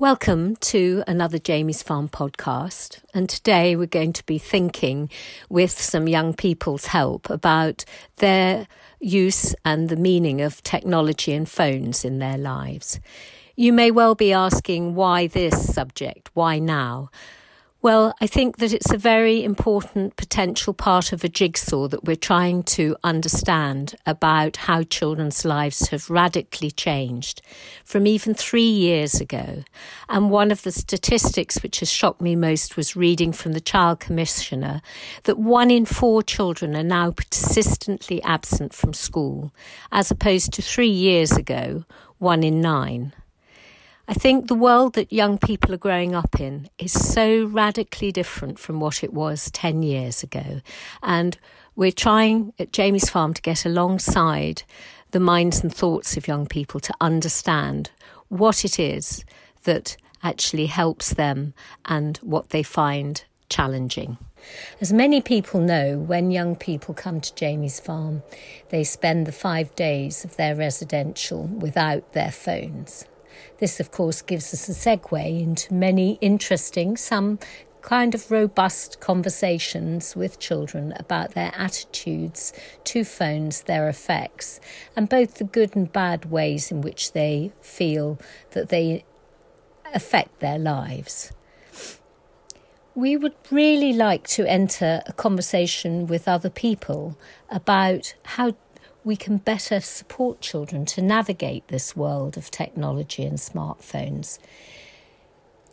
Welcome to another Jamie's Farm podcast. And today we're going to be thinking with some young people's help about their use and the meaning of technology and phones in their lives. You may well be asking why this subject? Why now? Well, I think that it's a very important potential part of a jigsaw that we're trying to understand about how children's lives have radically changed from even three years ago. And one of the statistics which has shocked me most was reading from the Child Commissioner that one in four children are now persistently absent from school, as opposed to three years ago, one in nine. I think the world that young people are growing up in is so radically different from what it was 10 years ago. And we're trying at Jamie's Farm to get alongside the minds and thoughts of young people to understand what it is that actually helps them and what they find challenging. As many people know, when young people come to Jamie's Farm, they spend the five days of their residential without their phones. This, of course, gives us a segue into many interesting, some kind of robust conversations with children about their attitudes to phones, their effects, and both the good and bad ways in which they feel that they affect their lives. We would really like to enter a conversation with other people about how we can better support children to navigate this world of technology and smartphones.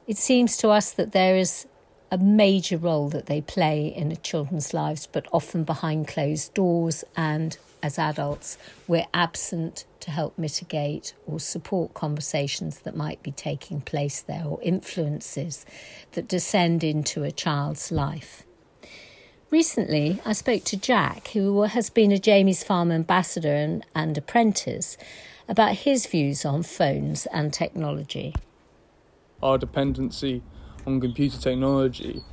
It seems to us that there is a major role that they play in a children's lives, but often behind closed doors, and as adults, we're absent to help mitigate or support conversations that might be taking place there or influences that descend into a child's life. Recently, I spoke to Jack, who has been a Jamie's Farm ambassador and, and apprentice, about his views on phones and technology. Our dependency on computer technology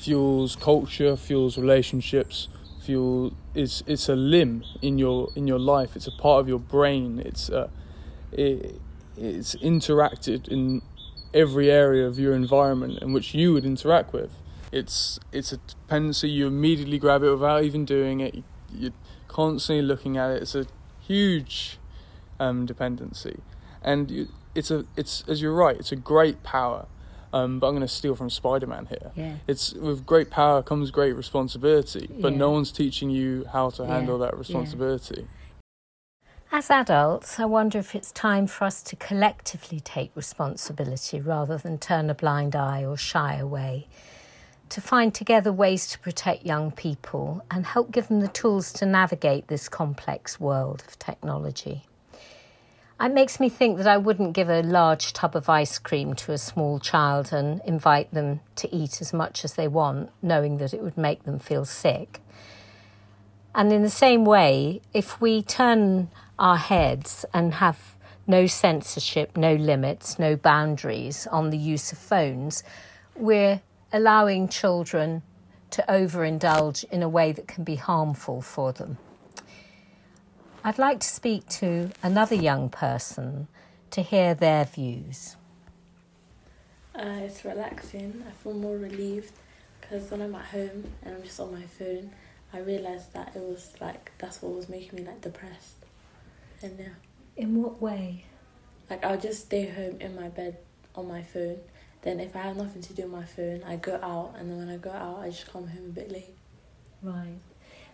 fuels culture, fuels relationships, fuel is it's a limb in your in your life. It's a part of your brain. It's uh, it, it's interacted in every area of your environment in which you would interact with. It's it's a dependency. You immediately grab it without even doing it. You're constantly looking at it. It's a huge um, dependency, and you, it's a it's as you're right. It's a great power. Um, but I'm going to steal from Spider Man here. Yeah. It's with great power comes great responsibility, but Yeah. no one's teaching you how to handle Yeah, that responsibility. As adults, I wonder if it's time for us to collectively take responsibility rather than turn a blind eye or shy away. To find together ways to protect young people and help give them the tools to navigate this complex world of technology. It makes me think that I wouldn't give a large tub of ice cream to a small child and invite them to eat as much as they want, knowing that it would make them feel sick. And in the same way, if we turn our heads and have no censorship, no limits, no boundaries on the use of phones, we're allowing children to overindulge in a way that can be harmful for them. I'd like to speak to another young person to hear their views. Uh, it's relaxing. I feel more relieved because when I'm at home and I'm just on my phone, I realised that it was like that's what was making me like depressed. And yeah, In what way? like I'll just stay home in my bed on my phone. Then if I have nothing to do on my phone, I go out, and then when I go out, I just come home a bit late. Right.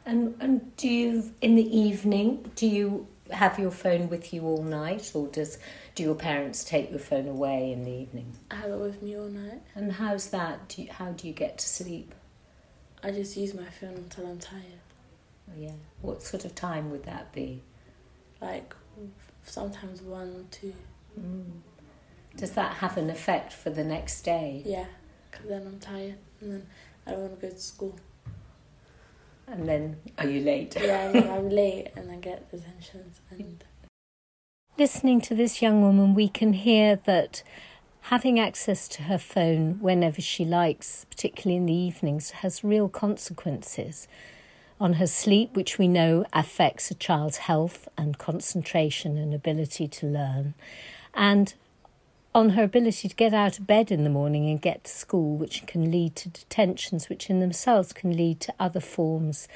And and do you in the evening do you have your phone with you all night or does do your parents take your phone away in the evening? I have it with me all night. And how's that? Do you, how do you get to sleep? I just use my phone until I'm tired. Oh, yeah. What sort of time would that be? Like sometimes one or two. Mm. Does that have an effect for the next day? Yeah, because then I'm tired and then I don't want to go to school. And then are you late? Yeah, I'm late and I get detentions and Listening to this young woman, we can hear that having access to her phone whenever she likes, particularly in the evenings, has real consequences on her sleep, which we know affects a child's health and concentration and ability to learn, and on her ability to get out of bed in the morning and get to school, which can lead to detentions, which in themselves can lead to other forms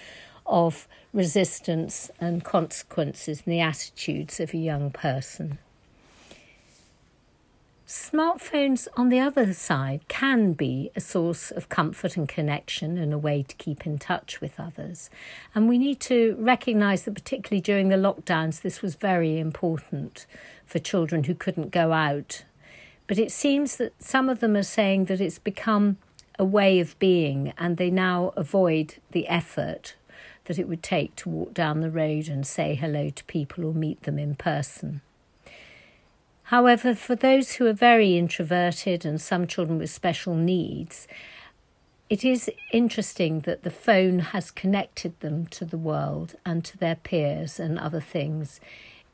of resistance and consequences in the attitudes of a young person. Smartphones, on the other side, can be a source of comfort and connection and a way to keep in touch with others. And we need to recognise that, particularly during the lockdowns, this was very important for children who couldn't go out. But it seems that some of them are saying that it's become a way of being and they now avoid the effort that it would take to walk down the road and say hello to people or meet them in person. However, for those who are very introverted and some children with special needs, it is interesting that the phone has connected them to the world and to their peers and other things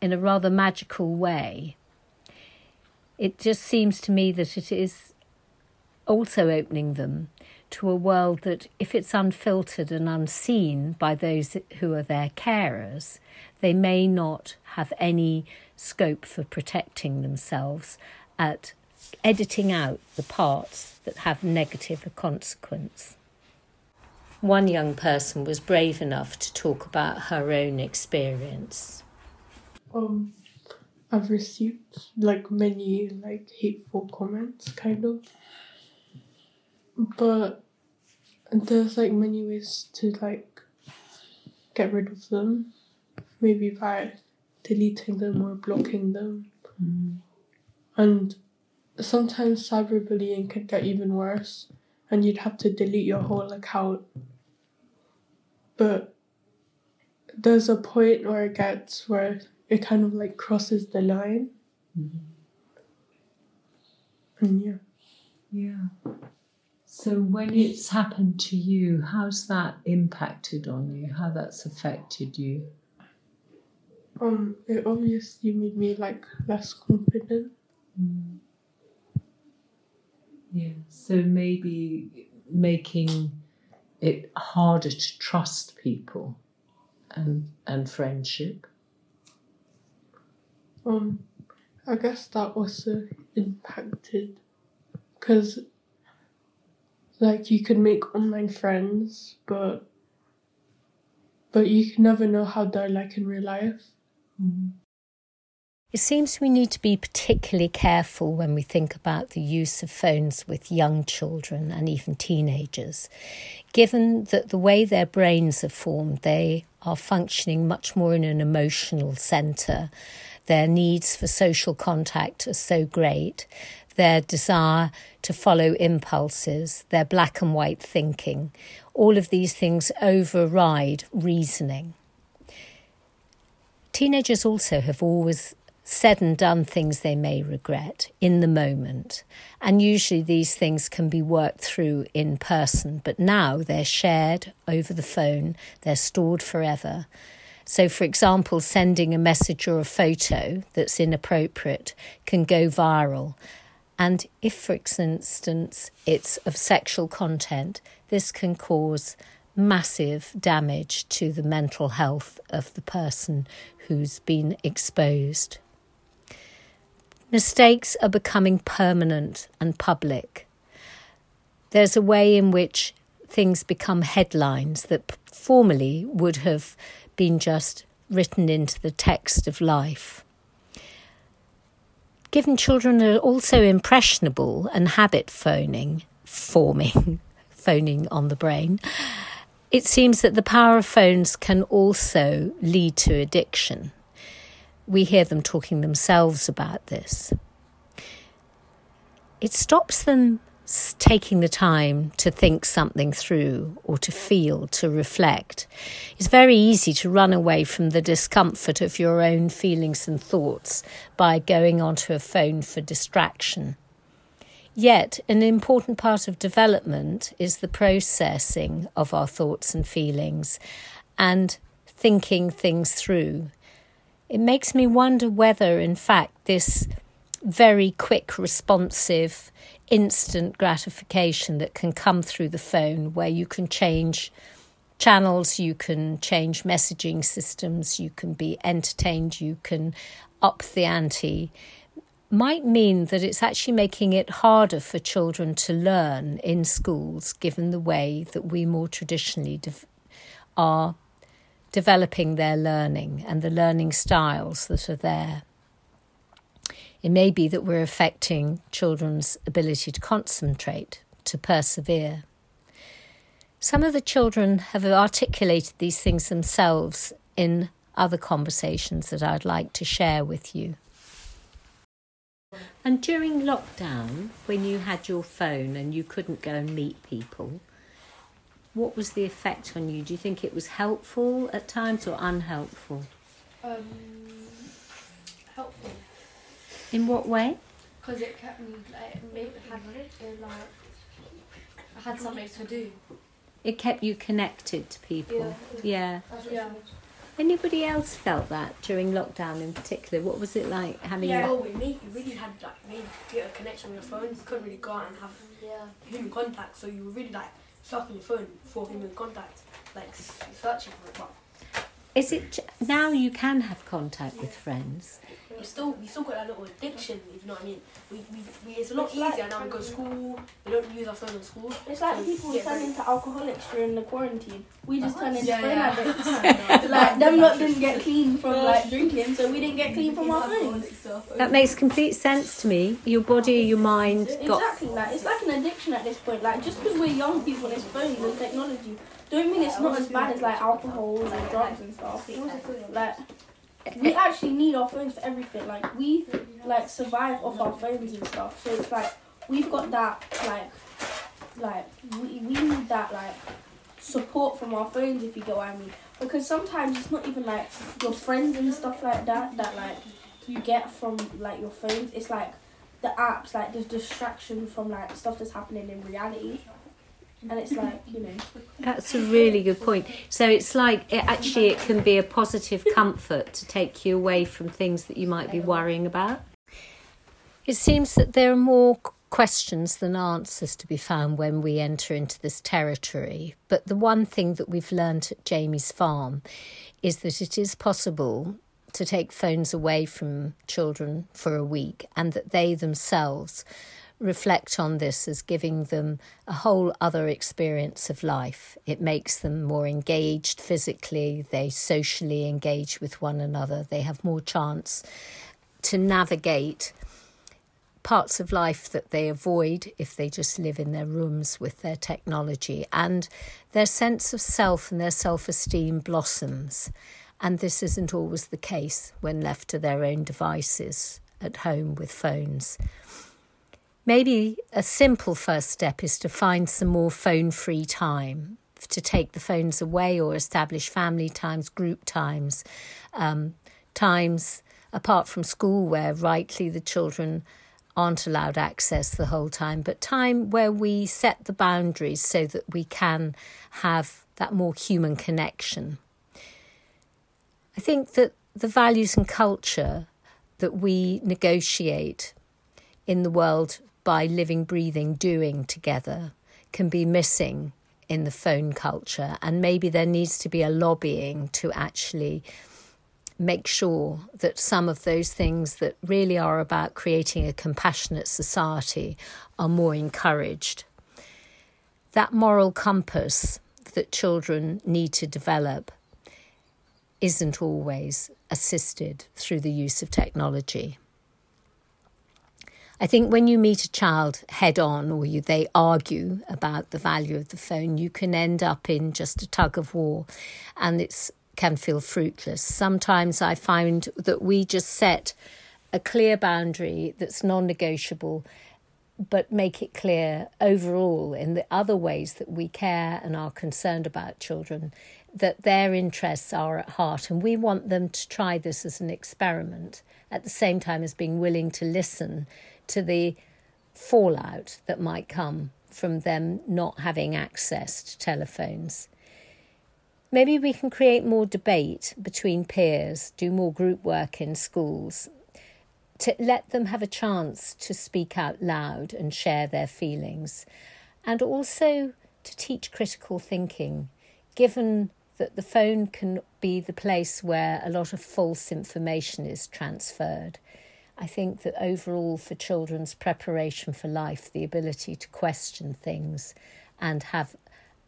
in a rather magical way. It just seems to me that it is also opening them to a world that, if it's unfiltered and unseen by those who are their carers, they may not have any scope for protecting themselves at editing out the parts that have negative consequence. One young person was brave enough to talk about her own experience. Um, I've received like many like hateful comments, kind of but there's like many ways to like get rid of them. Maybe by deleting them or blocking them. Mm. And sometimes cyberbullying can get even worse and you'd have to delete your whole account. But there's a point where it gets where it kind of like crosses the line. Mm-hmm. And yeah. Yeah. So when it's happened to you, how's that impacted on you? How that's affected you? Um, it obviously made me like less confident. Mm. Yeah. So maybe making it harder to trust people and and friendship. Um, I guess that also impacted because like you could make online friends, but but you can never know how they're like in real life. Mm-hmm. It seems we need to be particularly careful when we think about the use of phones with young children and even teenagers, given that the way their brains are formed, they are functioning much more in an emotional centre. Their needs for social contact are so great their desire to follow impulses, their black and white thinking. All of these things override reasoning. Teenagers also have always said and done things they may regret in the moment. And usually these things can be worked through in person, but now they're shared over the phone, they're stored forever. So, for example, sending a message or a photo that's inappropriate can go viral, and if, for instance, it's of sexual content, this can cause massive damage to the mental health of the person who's been exposed. Mistakes are becoming permanent and public. There's a way in which things become headlines that formerly would have been just written into the text of life given children are also impressionable and habit phoning, forming, phoning on the brain, it seems that the power of phones can also lead to addiction. We hear them talking themselves about this. It stops them taking the time to think something through or to feel, to reflect. It's very easy to run away from the discomfort of your own feelings and thoughts by going onto a phone for distraction. Yet, an important part of development is the processing of our thoughts and feelings and thinking things through. It makes me wonder whether, in fact, this very quick, responsive, instant gratification that can come through the phone where you can change channels, you can change messaging systems, you can be entertained, you can up the ante. might mean that it's actually making it harder for children to learn in schools, given the way that we more traditionally de- are developing their learning and the learning styles that are there. It may be that we're affecting children's ability to concentrate, to persevere. Some of the children have articulated these things themselves in other conversations that I'd like to share with you. And during lockdown, when you had your phone and you couldn't go and meet people, what was the effect on you? Do you think it was helpful at times or unhelpful? Um, helpful In what way? because it kept me like had it, like I had something to do. It kept you connected to people. Yeah. Yeah. Anybody else felt that during lockdown in particular? What was it like having Yeah. Oh, it made you really had like made get a connection with your phone. You couldn't really go out and have Yeah. human contact, so you were really like stuck on your phone for human contact, like searching for it. But Is it now you can have contact with friends? we still we still got that little addiction. If you know what I mean. We, we, we it's a lot It's like- easier now. We go to school. We don't use our phone in school. It's like so people turn rid- into alcoholics during the quarantine. We just turn into Yeah, phone yeah. addicts. like them lot didn't get clean from like drinking, so we didn't get clean from our phones. That makes complete sense to me. Your body, your mind got Exactly, like it's like an addiction at this point. Like just because we're young people and it's phones and technology, don't mean it's not as bad as like alcohol and drugs and stuff. Like we actually need our phones for everything. Like we like survive off our phones and stuff. So it's like we've got that like like we, we need that like support from our phones if you get what I mean. Because sometimes it's not even like your friends and stuff like that that like you get from like your phones. It's like the apps, like there's distraction from like stuff that's happening in reality. And it's like, you know, That's a really good point. So it's like it actually it can be a positive comfort to take you away from things that you might be worrying about. It seems that there are more questions than answers to be found when we enter into this territory. But the one thing that we've learned at Jamie's farm is that it is possible to take phones away from children for a week and that they themselves reflect on this as giving them a whole other experience of life. It makes them more engaged physically, they socially engage with one another, they have more chance to navigate parts of life that they avoid if they just live in their rooms with their technology. And their sense of self and their self esteem blossoms. And this isn't always the case when left to their own devices at home with phones. Maybe a simple first step is to find some more phone free time, to take the phones away or establish family times, group times, um, times apart from school where rightly the children aren't allowed access the whole time, but time where we set the boundaries so that we can have that more human connection. I think that the values and culture that we negotiate in the world by living, breathing, doing together can be missing in the phone culture. And maybe there needs to be a lobbying to actually make sure that some of those things that really are about creating a compassionate society are more encouraged. That moral compass that children need to develop isn't always assisted through the use of technology. I think when you meet a child head on or you, they argue about the value of the phone, you can end up in just a tug of war and it can feel fruitless. Sometimes I find that we just set a clear boundary that's non negotiable, but make it clear overall in the other ways that we care and are concerned about children that their interests are at heart and we want them to try this as an experiment at the same time as being willing to listen to the fallout that might come from them not having access to telephones. Maybe we can create more debate between peers, do more group work in schools, to let them have a chance to speak out loud and share their feelings, and also to teach critical thinking, given that the phone can be the place where a lot of false information is transferred. I think that overall, for children's preparation for life, the ability to question things and have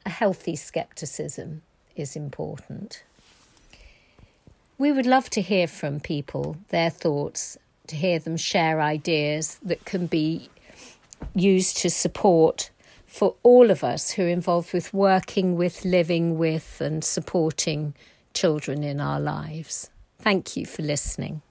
a healthy skepticism is important. We would love to hear from people, their thoughts, to hear them share ideas that can be used to support for all of us who are involved with working with, living with, and supporting children in our lives. Thank you for listening.